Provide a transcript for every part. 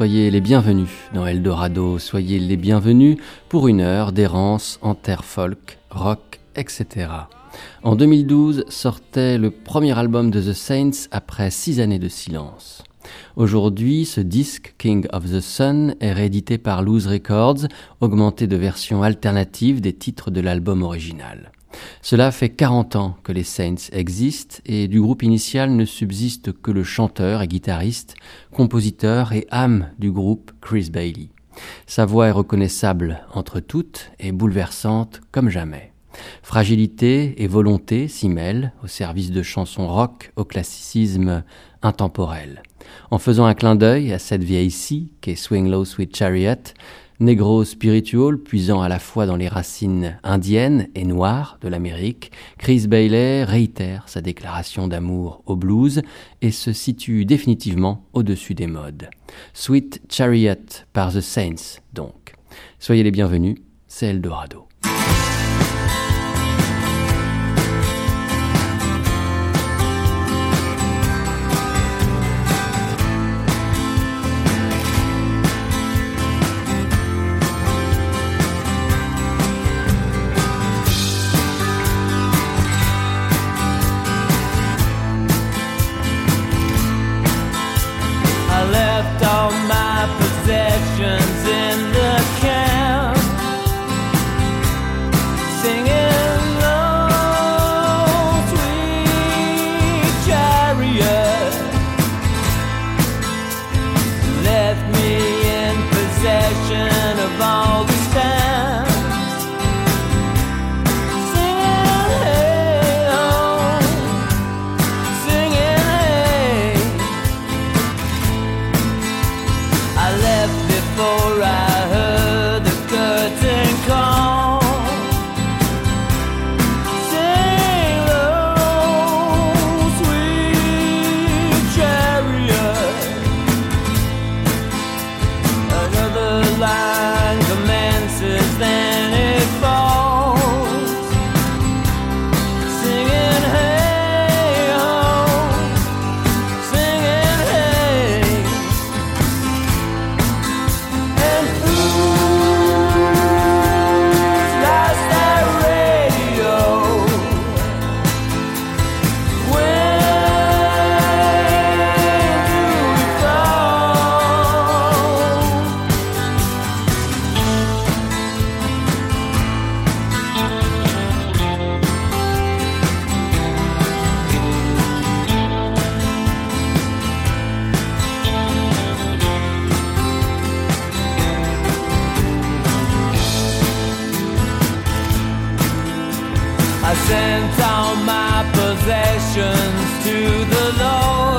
Soyez les bienvenus dans Eldorado, soyez les bienvenus pour une heure d'errance en terre folk, rock, etc. En 2012 sortait le premier album de The Saints après six années de silence. Aujourd'hui, ce disque, King of the Sun, est réédité par Loose Records, augmenté de versions alternatives des titres de l'album original. Cela fait 40 ans que les Saints existent et du groupe initial ne subsiste que le chanteur et guitariste, compositeur et âme du groupe Chris Bailey. Sa voix est reconnaissable entre toutes et bouleversante comme jamais. Fragilité et volonté s'y mêlent au service de chansons rock au classicisme intemporel. En faisant un clin d'œil à cette vieille scie qu'est Swing Low Sweet Chariot, Négro spiritual puisant à la fois dans les racines indiennes et noires de l'Amérique, Chris Bailey réitère sa déclaration d'amour au blues et se situe définitivement au-dessus des modes. Sweet Chariot par The Saints donc. Soyez les bienvenus, c'est Eldorado. I sent all my possessions to the Lord.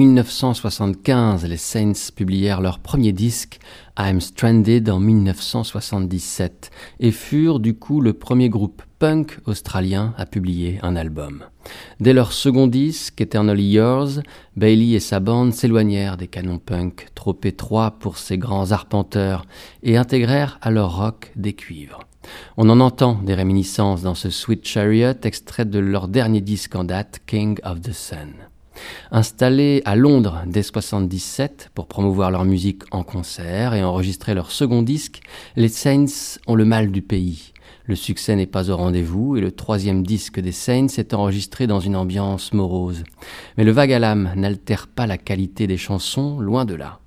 1975, les Saints publièrent leur premier disque, I'm Stranded, en 1977, et furent du coup le premier groupe punk australien à publier un album. Dès leur second disque, Eternally Yours, Bailey et sa bande s'éloignèrent des canons punk trop étroits pour ces grands arpenteurs et intégrèrent à leur rock des cuivres. On en entend des réminiscences dans ce Sweet Chariot, extrait de leur dernier disque en date, King of the Sun. Installés à Londres dès 77 pour promouvoir leur musique en concert et enregistrer leur second disque, les Saints ont le mal du pays. Le succès n'est pas au rendez-vous et le troisième disque des Saints est enregistré dans une ambiance morose. Mais le vague à l'âme n'altère pas la qualité des chansons, loin de là.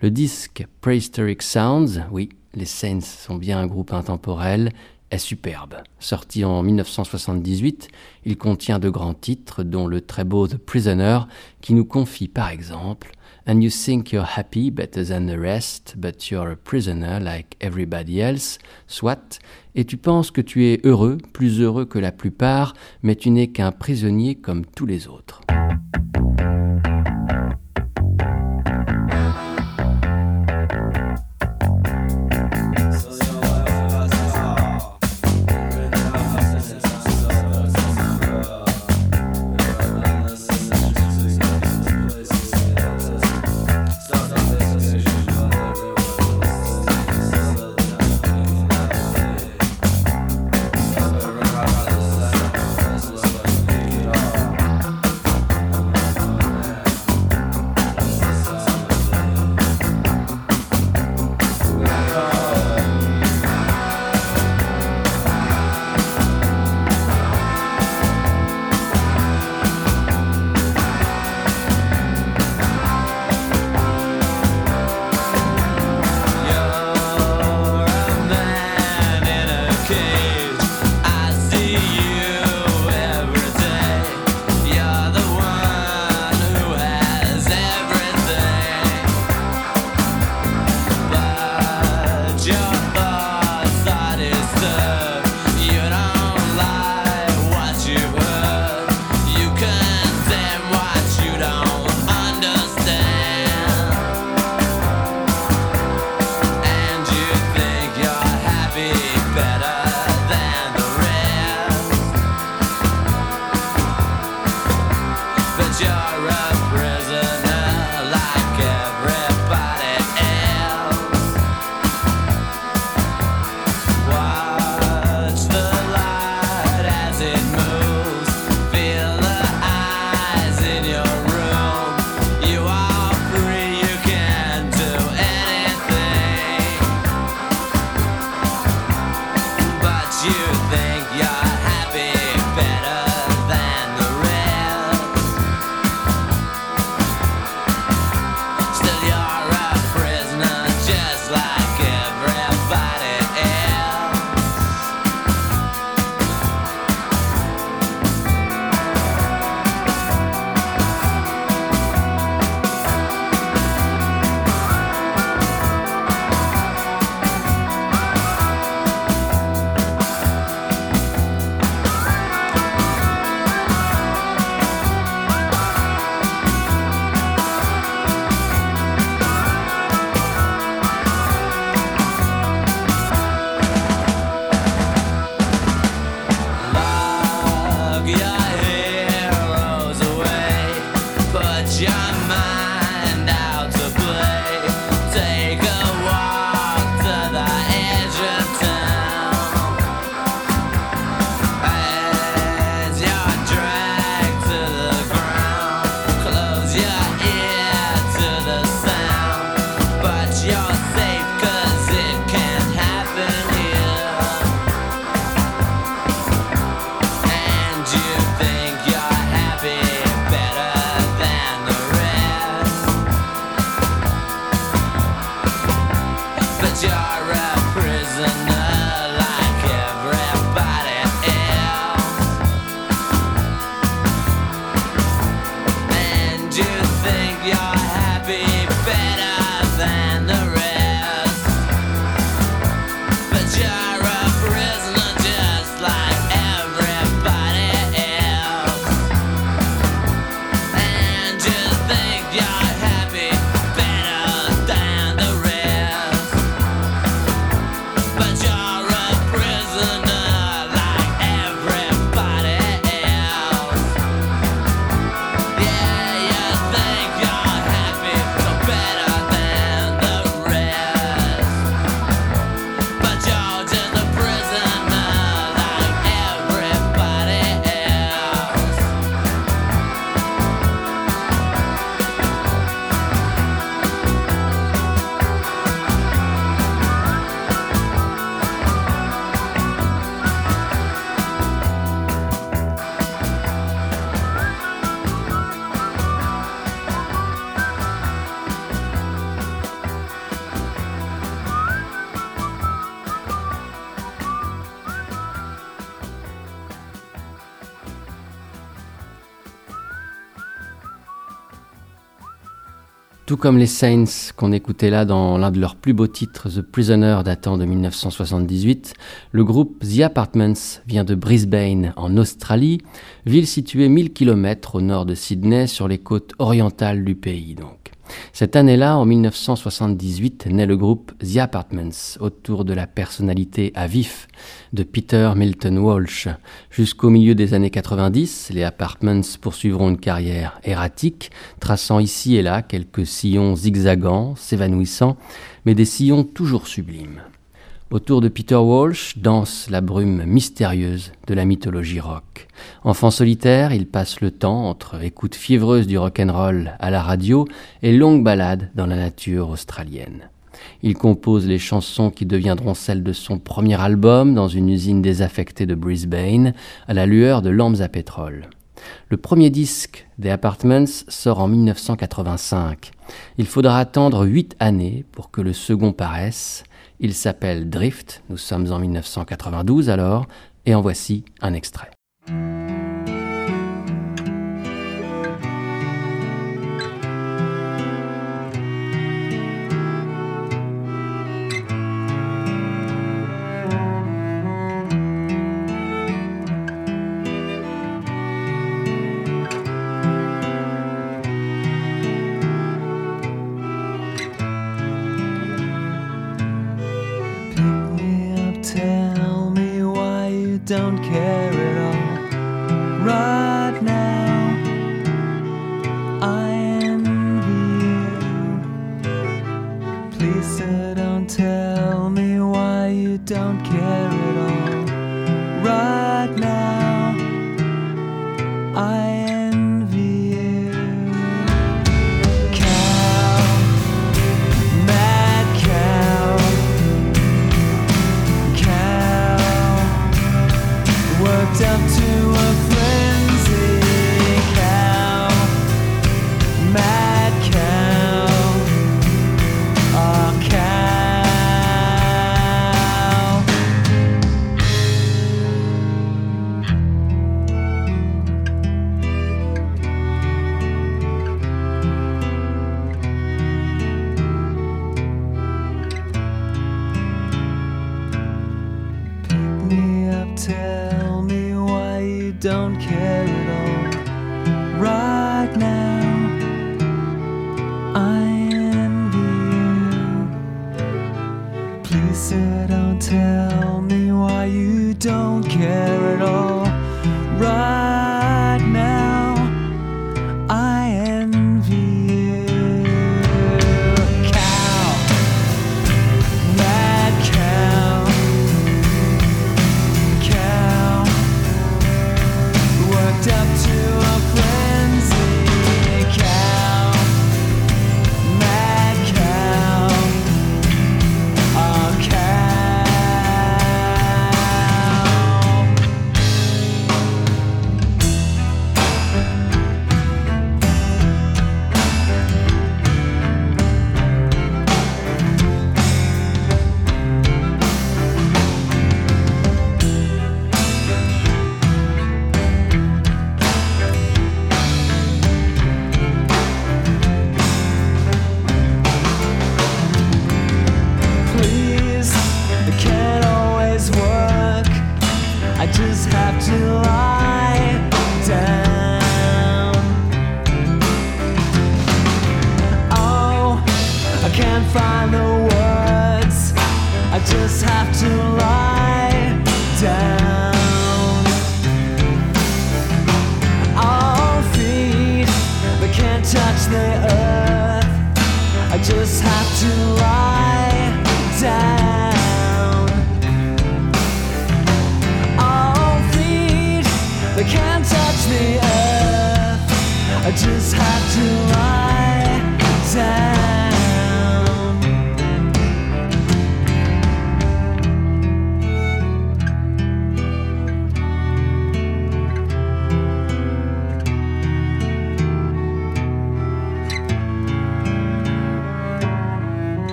Le disque Prehistoric Sounds, oui, les Saints sont bien un groupe intemporel, est superbe. Sorti en 1978, il contient de grands titres, dont le très beau The Prisoner, qui nous confie par exemple And you think you're happy better than the rest, but you're a prisoner like everybody else, soit, et tu penses que tu es heureux, plus heureux que la plupart, mais tu n'es qu'un prisonnier comme tous les autres. Comme les Saints qu'on écoutait là dans l'un de leurs plus beaux titres, The Prisoner datant de 1978, le groupe The Apartments vient de Brisbane en Australie, ville située 1000 km au nord de Sydney sur les côtes orientales du pays. Cette année-là, en 1978, naît le groupe The Apartments autour de la personnalité à vif de Peter Milton Walsh. Jusqu'au milieu des années 90, les Apartments poursuivront une carrière erratique, traçant ici et là quelques sillons zigzagants, s'évanouissant, mais des sillons toujours sublimes. Autour de Peter Walsh danse la brume mystérieuse de la mythologie rock. Enfant solitaire, il passe le temps entre écoute fiévreuse du rock'n'roll à la radio et longues balades dans la nature australienne. Il compose les chansons qui deviendront celles de son premier album dans une usine désaffectée de Brisbane, à la lueur de lampes à pétrole. Le premier disque des Apartments sort en 1985. Il faudra attendre huit années pour que le second paraisse, il s'appelle Drift, nous sommes en 1992 alors, et en voici un extrait.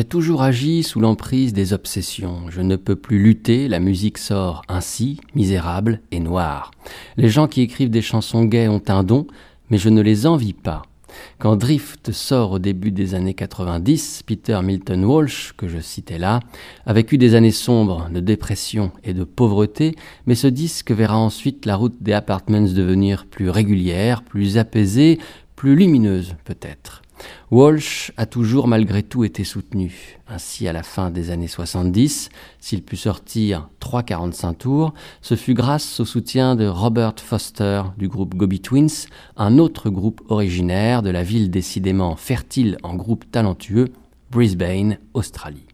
J'ai toujours agi sous l'emprise des obsessions. Je ne peux plus lutter, la musique sort ainsi, misérable et noire. Les gens qui écrivent des chansons gaies ont un don, mais je ne les envie pas. Quand Drift sort au début des années 90, Peter Milton Walsh, que je citais là, a vécu des années sombres de dépression et de pauvreté, mais ce disque verra ensuite la route des apartments devenir plus régulière, plus apaisée, plus lumineuse peut-être. Walsh a toujours malgré tout été soutenu. Ainsi, à la fin des années 70, s'il put sortir 3,45 tours, ce fut grâce au soutien de Robert Foster du groupe Gobi Twins, un autre groupe originaire de la ville décidément fertile en groupe talentueux, Brisbane, Australie.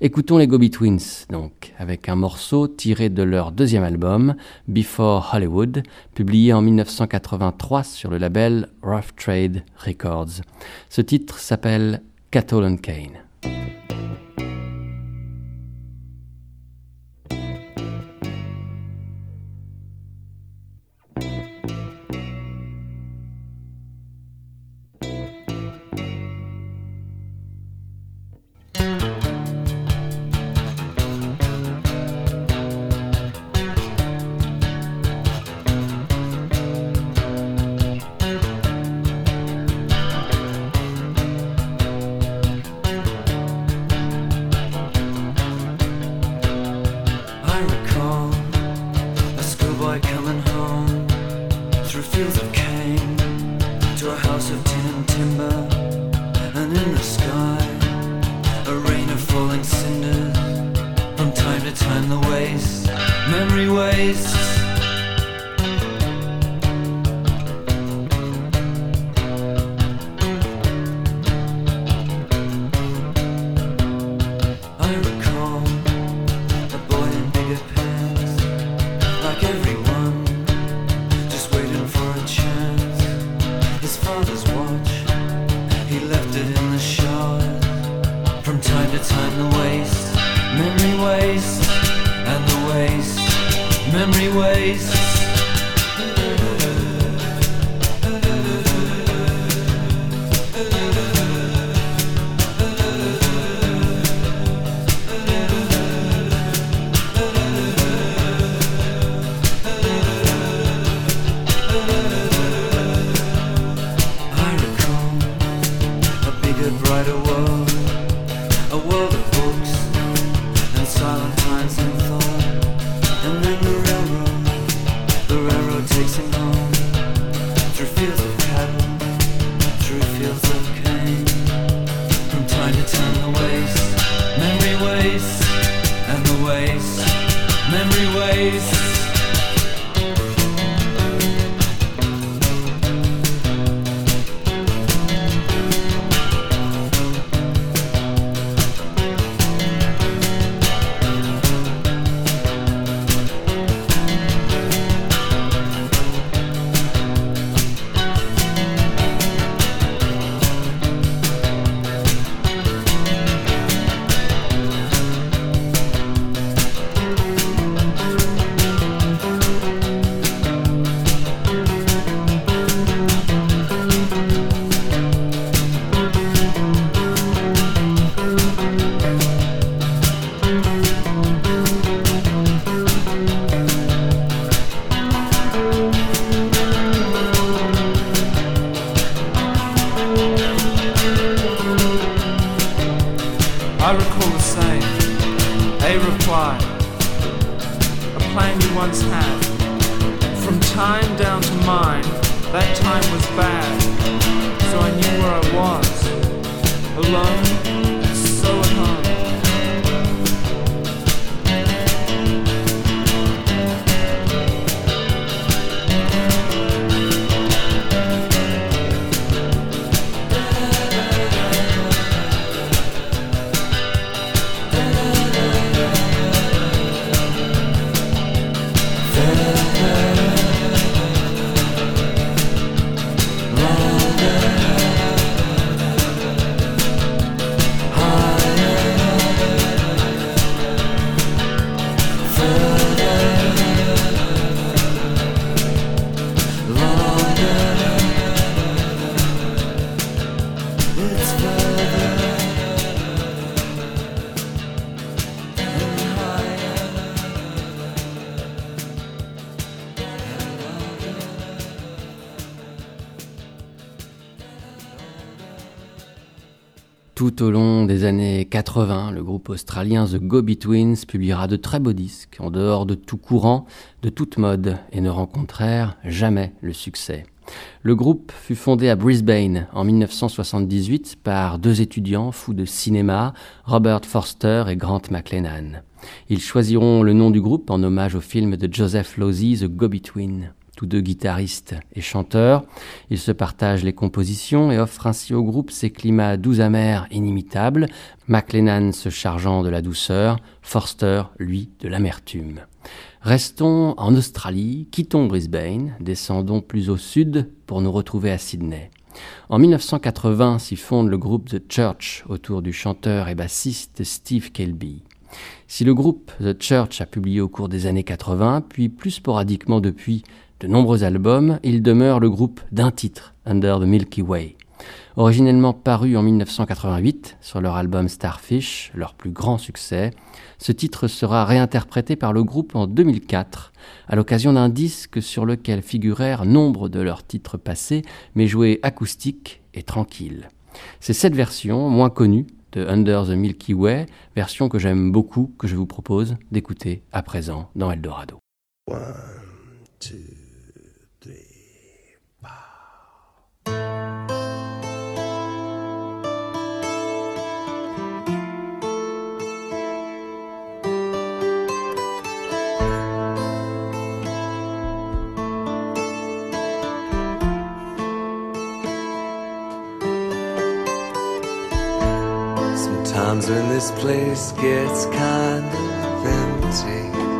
Écoutons les Gobi Twins, donc, avec un morceau tiré de leur deuxième album, Before Hollywood, publié en 1983 sur le label Rough Trade Records. Ce titre s'appelle Cattle and Cane. his father's watch. He left it in the shard. From time to time, the waste, memory waste, and the waste, memory waste. I recall the same. A reply. A plan you once had. From time down to mine, that time was bad. So I knew where I was. Alone, Tout au long des années 80, le groupe australien The Gobi Twins publiera de très beaux disques, en dehors de tout courant, de toute mode, et ne rencontrèrent jamais le succès. Le groupe fut fondé à Brisbane en 1978 par deux étudiants fous de cinéma, Robert Forster et Grant McLennan. Ils choisiront le nom du groupe en hommage au film de Joseph Losey, The Gobi Twin tous deux guitaristes et chanteurs. Ils se partagent les compositions et offrent ainsi au groupe ses climats doux amers inimitables, McLennan se chargeant de la douceur, Forster, lui, de l'amertume. Restons en Australie, quittons Brisbane, descendons plus au sud pour nous retrouver à Sydney. En 1980 s'y fonde le groupe The Church autour du chanteur et bassiste Steve Kelby. Si le groupe The Church a publié au cours des années 80, puis plus sporadiquement depuis de nombreux albums, il demeure le groupe d'un titre, Under the Milky Way. Originellement paru en 1988 sur leur album Starfish, leur plus grand succès, ce titre sera réinterprété par le groupe en 2004 à l'occasion d'un disque sur lequel figurèrent nombre de leurs titres passés mais joués acoustique et tranquille. C'est cette version, moins connue, de Under the Milky Way, version que j'aime beaucoup, que je vous propose d'écouter à présent dans Eldorado. Sometimes when this place gets kind of empty.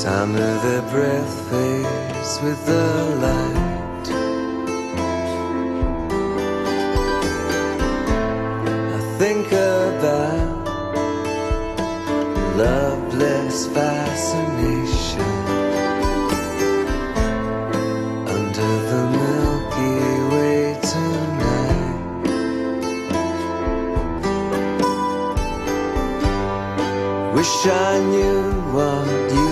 Some of their breath fades with the light. I think about loveless fascination under the Milky Way tonight. Wish I knew what you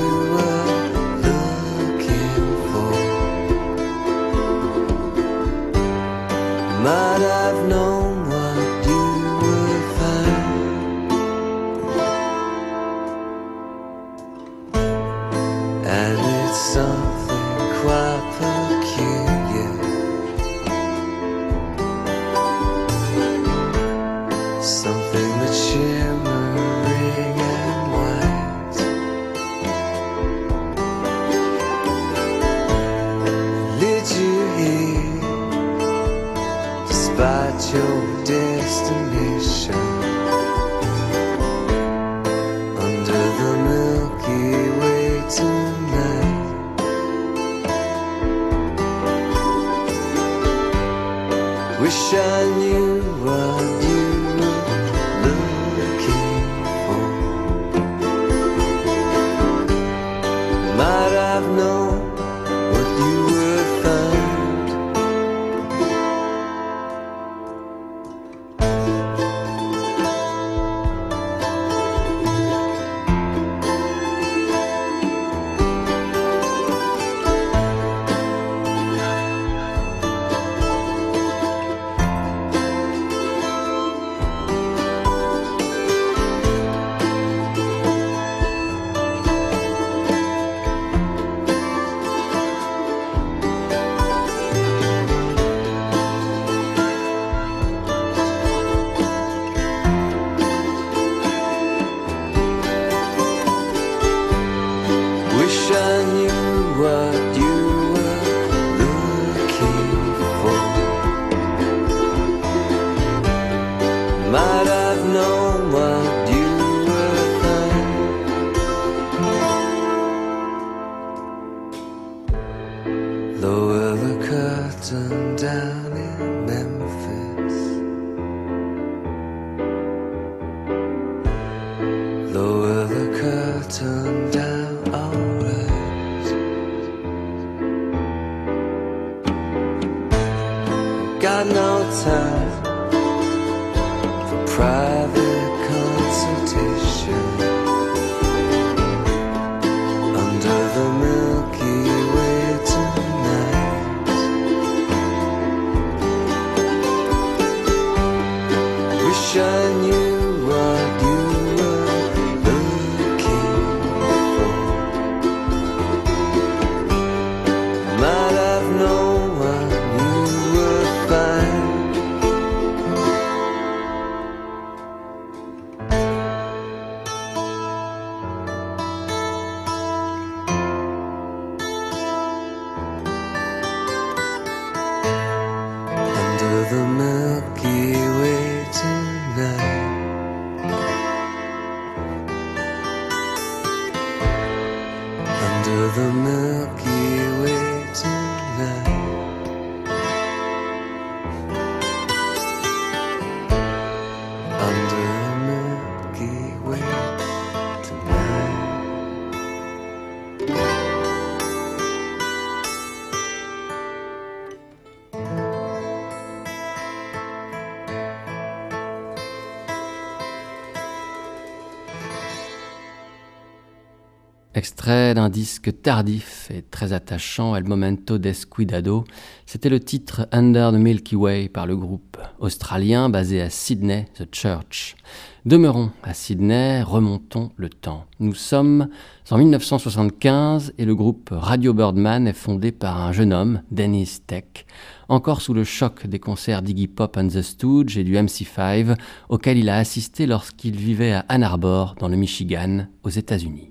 Extrait d'un disque tardif et très attachant, El Momento Descuidado, c'était le titre Under the Milky Way par le groupe australien basé à Sydney, The Church. Demeurons à Sydney, remontons le temps. Nous sommes en 1975 et le groupe Radio Birdman est fondé par un jeune homme, Dennis Tech, encore sous le choc des concerts d'Iggy Pop and the Stooge et du MC5, auquel il a assisté lorsqu'il vivait à Ann Arbor, dans le Michigan, aux États-Unis.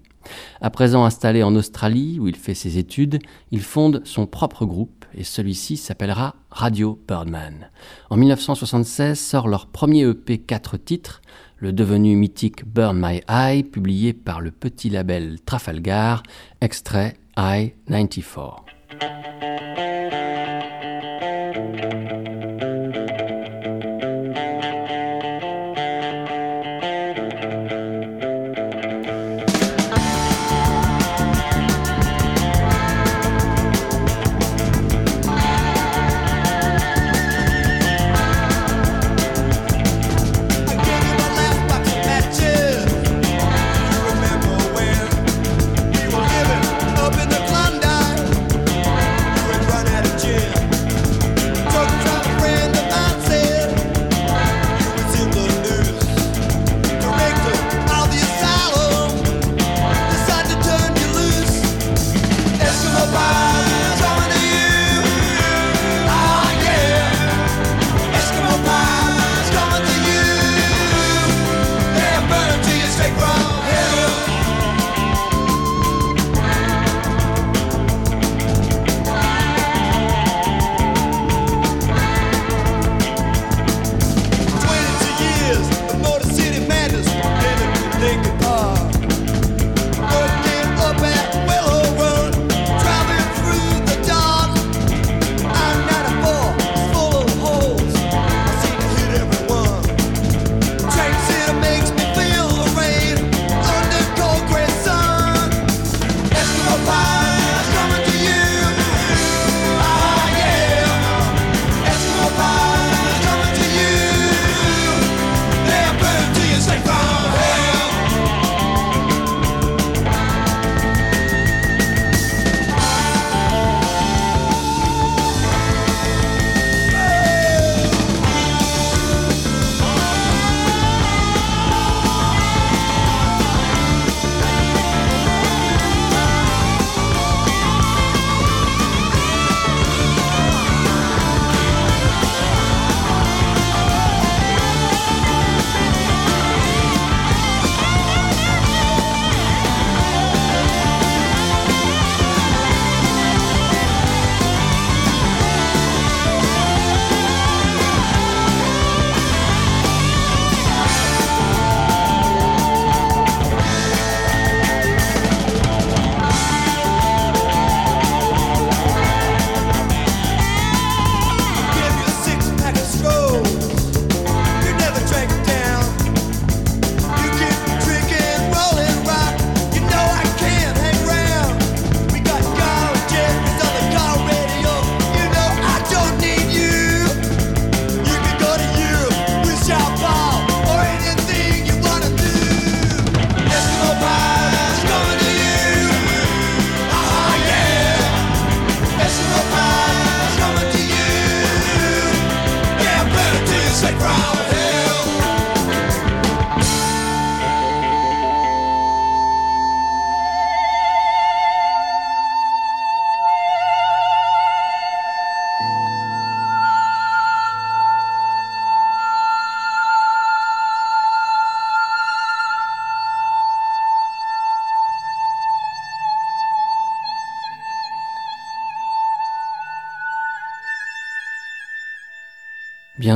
À présent installé en Australie, où il fait ses études, il fonde son propre groupe et celui-ci s'appellera Radio Birdman. En 1976 sort leur premier EP 4 titres, le devenu mythique Burn My Eye, publié par le petit label Trafalgar, extrait I-94.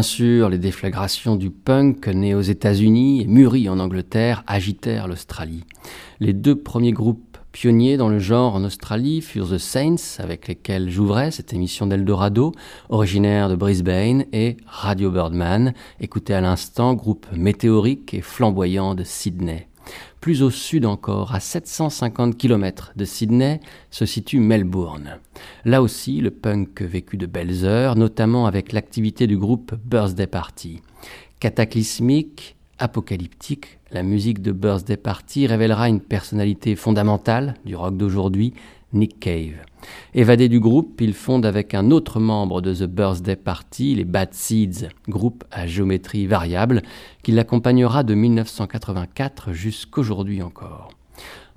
Bien sûr, les déflagrations du punk né aux États-Unis et mûri en Angleterre agitèrent l'Australie. Les deux premiers groupes pionniers dans le genre en Australie furent The Saints, avec lesquels j'ouvrais cette émission d'Eldorado, originaire de Brisbane, et Radio Birdman, écouté à l'instant, groupe météorique et flamboyant de Sydney. Plus au sud encore, à 750 km de Sydney, se situe Melbourne. Là aussi, le punk vécut de belles heures, notamment avec l'activité du groupe Birthday Party. Cataclysmique, apocalyptique, la musique de Birthday Party révélera une personnalité fondamentale du rock d'aujourd'hui, Nick Cave. Évadé du groupe, il fonde avec un autre membre de The Birthday Party, les Bad Seeds, groupe à géométrie variable, qui l'accompagnera de 1984 jusqu'aujourd'hui encore.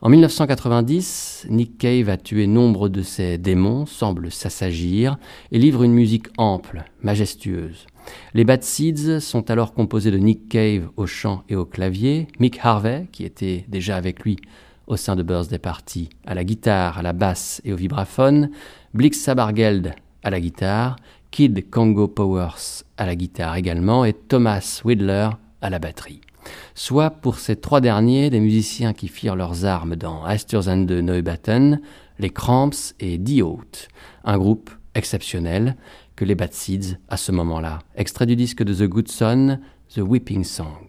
En 1990, Nick Cave a tué nombre de ses démons, semble s'assagir et livre une musique ample, majestueuse. Les Bad Seeds sont alors composés de Nick Cave au chant et au clavier, Mick Harvey, qui était déjà avec lui au sein de Birthday Party, à la guitare, à la basse et au vibraphone, Blix Sabargeld à la guitare, Kid Congo Powers à la guitare également et Thomas Widler à la batterie. Soit pour ces trois derniers des musiciens qui firent leurs armes dans de Neubatten, les Cramps et Die un groupe exceptionnel que les Bad Seeds à ce moment-là. Extrait du disque de The Good Son, The Weeping Song.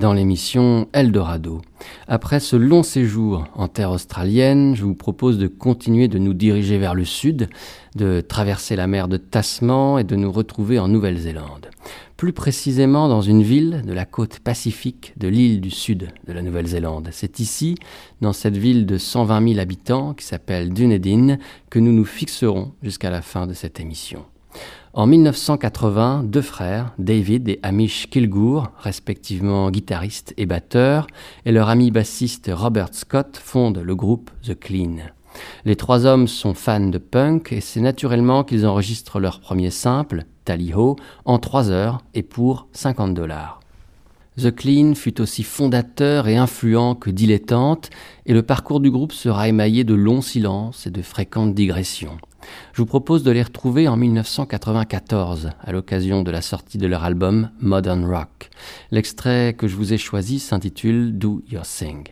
Dans l'émission Eldorado. Après ce long séjour en terre australienne, je vous propose de continuer de nous diriger vers le sud, de traverser la mer de Tasman et de nous retrouver en Nouvelle-Zélande. Plus précisément dans une ville de la côte pacifique de l'île du sud de la Nouvelle-Zélande. C'est ici, dans cette ville de 120 000 habitants qui s'appelle Dunedin, que nous nous fixerons jusqu'à la fin de cette émission. En 1980, deux frères, David et Amish Kilgour, respectivement guitaristes et batteurs, et leur ami bassiste Robert Scott fondent le groupe The Clean. Les trois hommes sont fans de punk et c'est naturellement qu'ils enregistrent leur premier simple, Tally en trois heures et pour 50 dollars. The Clean fut aussi fondateur et influent que dilettante, et le parcours du groupe sera émaillé de longs silences et de fréquentes digressions. Je vous propose de les retrouver en 1994, à l'occasion de la sortie de leur album Modern Rock. L'extrait que je vous ai choisi s'intitule Do Your Thing.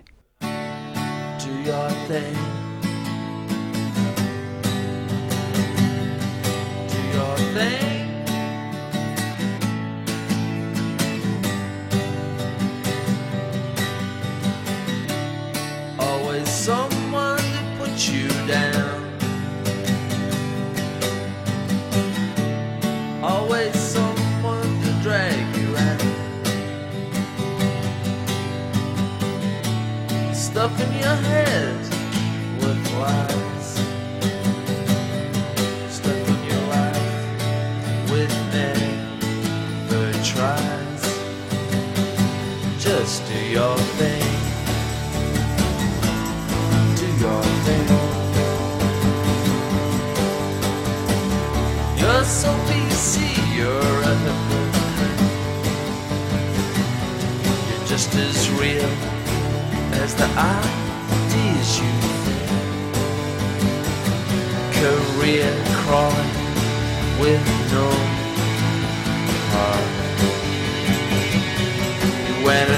Stuff in your head with lies. Stuff in your life with never tries. Just do your thing. Do your thing. You're so see you're a hypocrite. You're just as real as the ideas you think. Career crawling with no heart. You went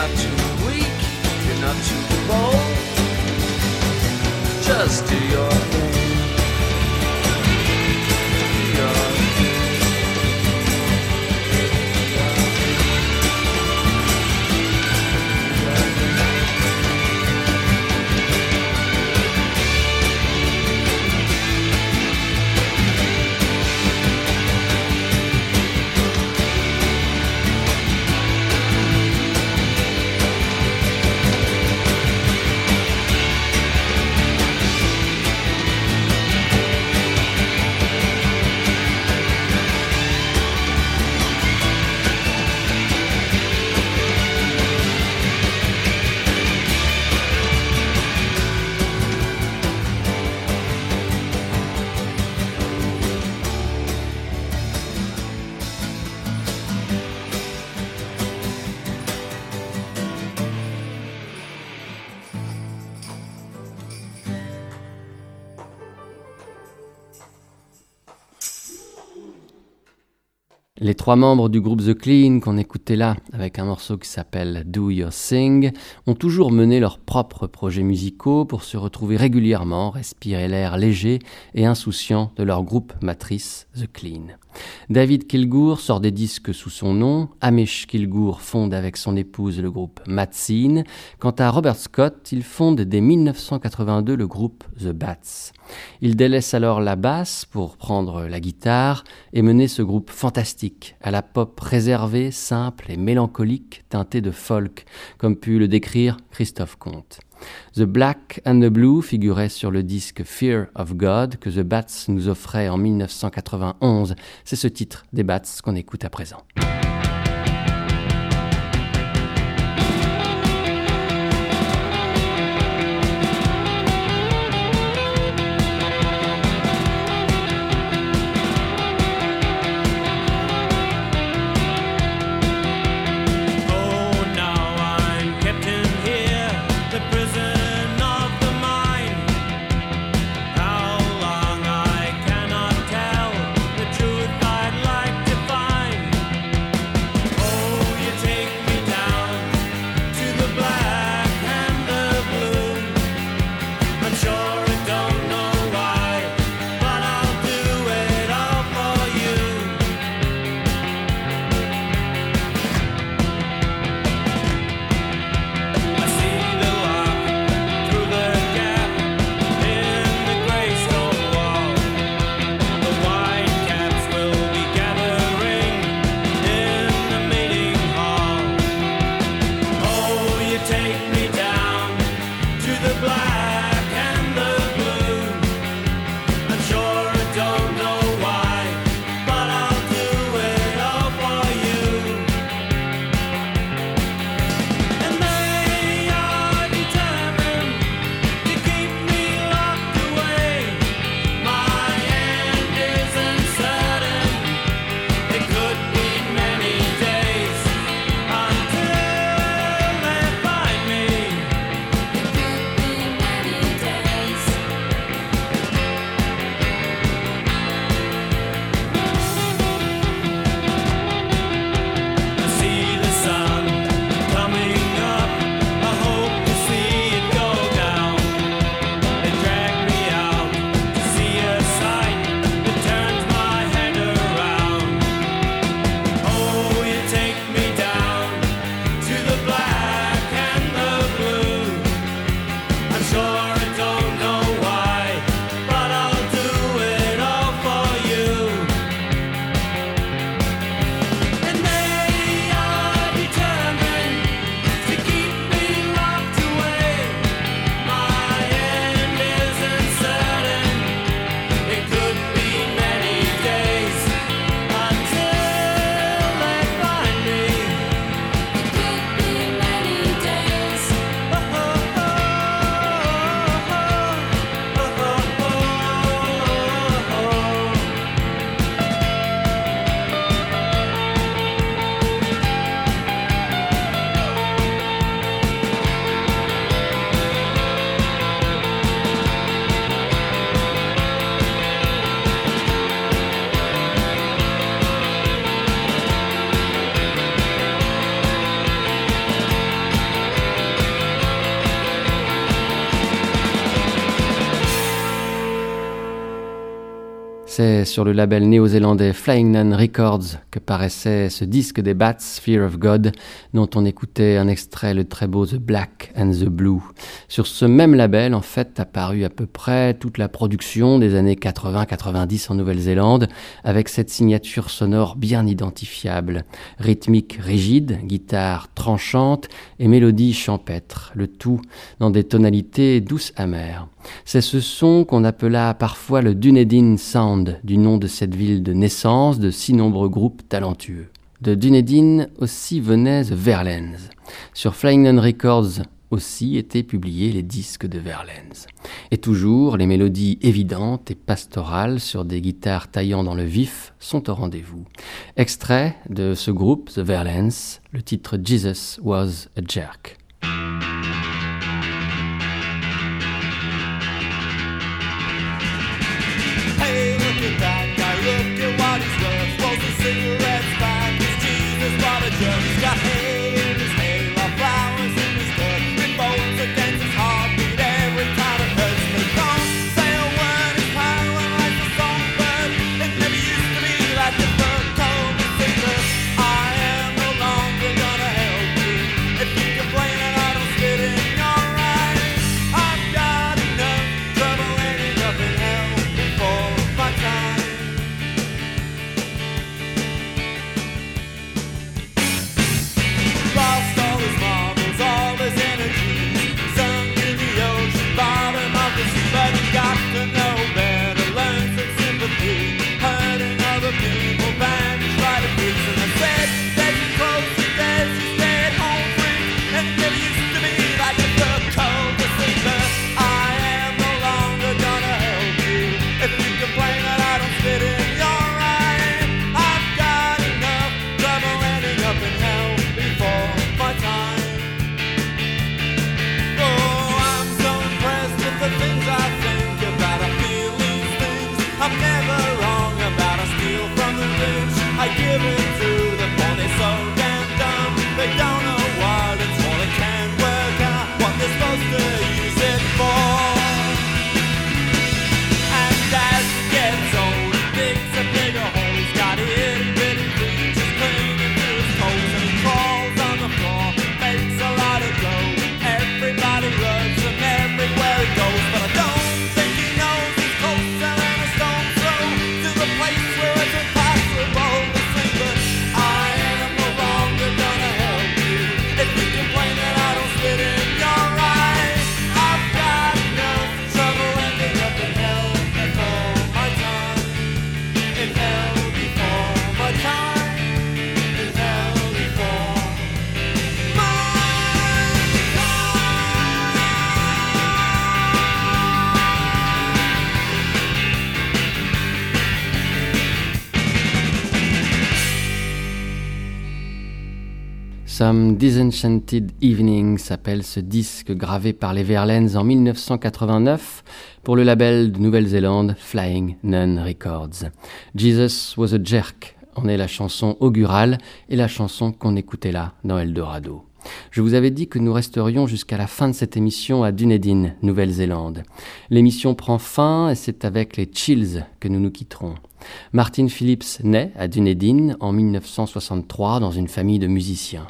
not too weak, you're not too bold. Just do your thing. Trois membres du groupe The Clean qu'on écoutait là, avec un morceau qui s'appelle Do Your Sing, ont toujours mené leurs propres projets musicaux pour se retrouver régulièrement, respirer l'air léger et insouciant de leur groupe matrice The Clean. David Kilgour sort des disques sous son nom, Amish Kilgour fonde avec son épouse le groupe Matsine, quant à Robert Scott, il fonde dès 1982 le groupe The Bats. Il délaisse alors la basse pour prendre la guitare et mener ce groupe fantastique, à la pop réservée, simple et mélancolique, teintée de folk, comme pu le décrire Christophe Comte. The Black and the Blue figurait sur le disque Fear of God que The Bats nous offrait en 1991. C'est ce titre des Bats qu'on écoute à présent. Sur le label néo-zélandais Flying Nun Records que paraissait ce disque des Bats, Fear of God, dont on écoutait un extrait le très beau The Black and the Blue. Sur ce même label, en fait, a paru à peu près toute la production des années 80-90 en Nouvelle-Zélande, avec cette signature sonore bien identifiable. Rythmique rigide, guitare tranchante et mélodie champêtre, le tout dans des tonalités douces amères. C'est ce son qu'on appela parfois le Dunedin Sound, du nom de cette ville de naissance de si nombreux groupes talentueux. De Dunedin aussi venaient The Verlaines. Sur Flying Records aussi étaient publiés les disques de Verlaines. Et toujours, les mélodies évidentes et pastorales sur des guitares taillant dans le vif sont au rendez-vous. Extrait de ce groupe, The Verlaines, le titre Jesus Was a Jerk. Some Disenchanted Evening s'appelle ce disque gravé par les Verlaines en 1989 pour le label de Nouvelle-Zélande Flying Nun Records. Jesus was a jerk en est la chanson augurale et la chanson qu'on écoutait là dans Eldorado. Je vous avais dit que nous resterions jusqu'à la fin de cette émission à Dunedin, Nouvelle-Zélande. L'émission prend fin et c'est avec les Chills que nous nous quitterons. Martin Phillips naît à Dunedin en 1963 dans une famille de musiciens.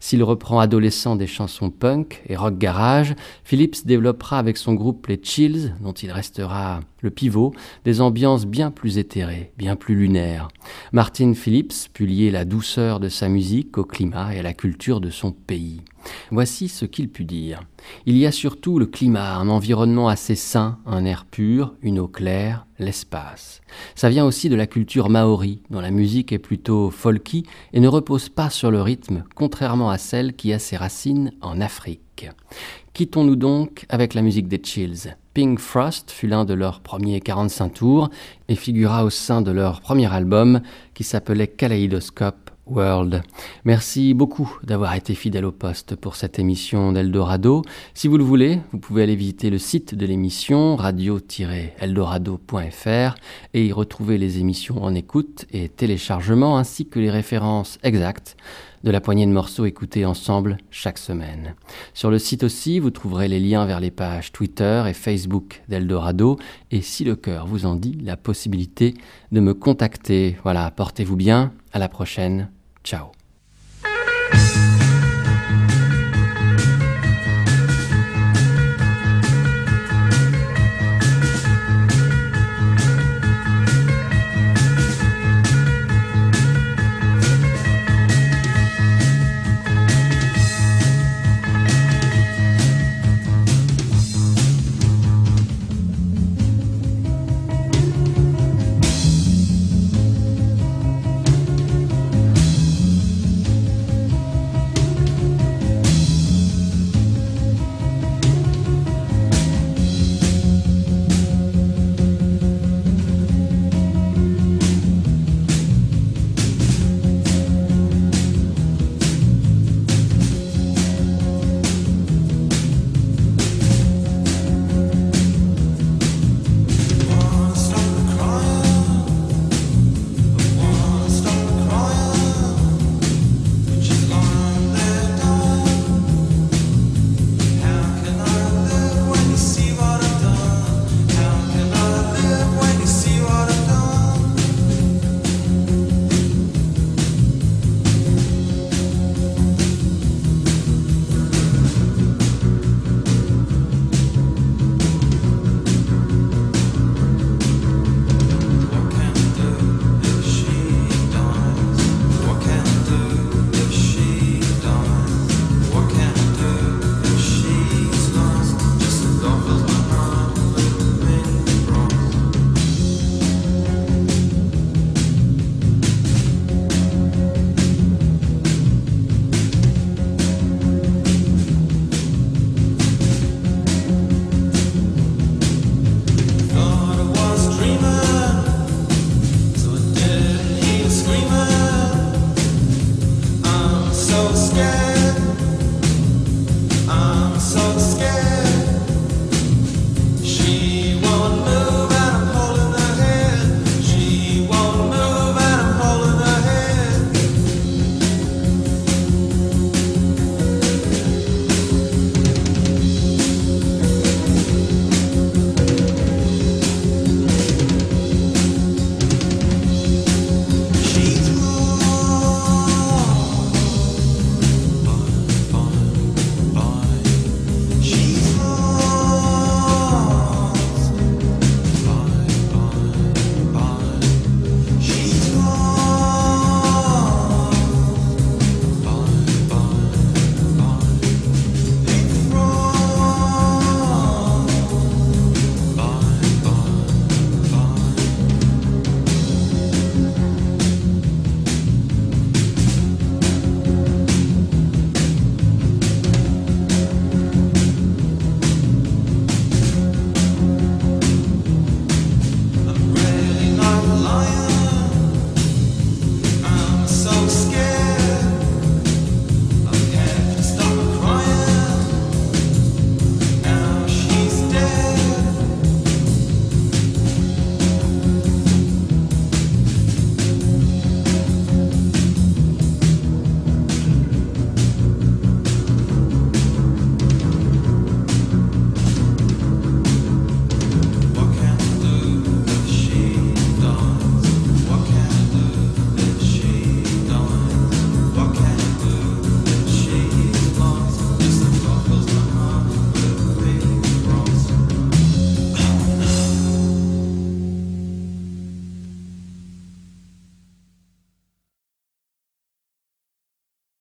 S'il reprend adolescent des chansons punk et rock garage, Phillips développera avec son groupe les Chills, dont il restera le pivot, des ambiances bien plus éthérées, bien plus lunaires. Martin Phillips put lier la douceur de sa musique au climat et à la culture de son pays. Voici ce qu'il put dire. Il y a surtout le climat, un environnement assez sain, un air pur, une eau claire, l'espace. Ça vient aussi de la culture maori, dont la musique est plutôt folky et ne repose pas sur le rythme, contrairement à celle qui a ses racines en Afrique. Quittons-nous donc avec la musique des Chills. Pink Frost fut l'un de leurs premiers 45 tours et figura au sein de leur premier album qui s'appelait Kaleidoscope World. Merci beaucoup d'avoir été fidèle au poste pour cette émission d'Eldorado. Si vous le voulez, vous pouvez aller visiter le site de l'émission radio-eldorado.fr et y retrouver les émissions en écoute et téléchargement ainsi que les références exactes de la poignée de morceaux écoutés ensemble chaque semaine. Sur le site aussi, vous trouverez les liens vers les pages Twitter et Facebook d'Eldorado et si le cœur vous en dit, la possibilité de me contacter. Voilà, portez-vous bien, à la prochaine, ciao.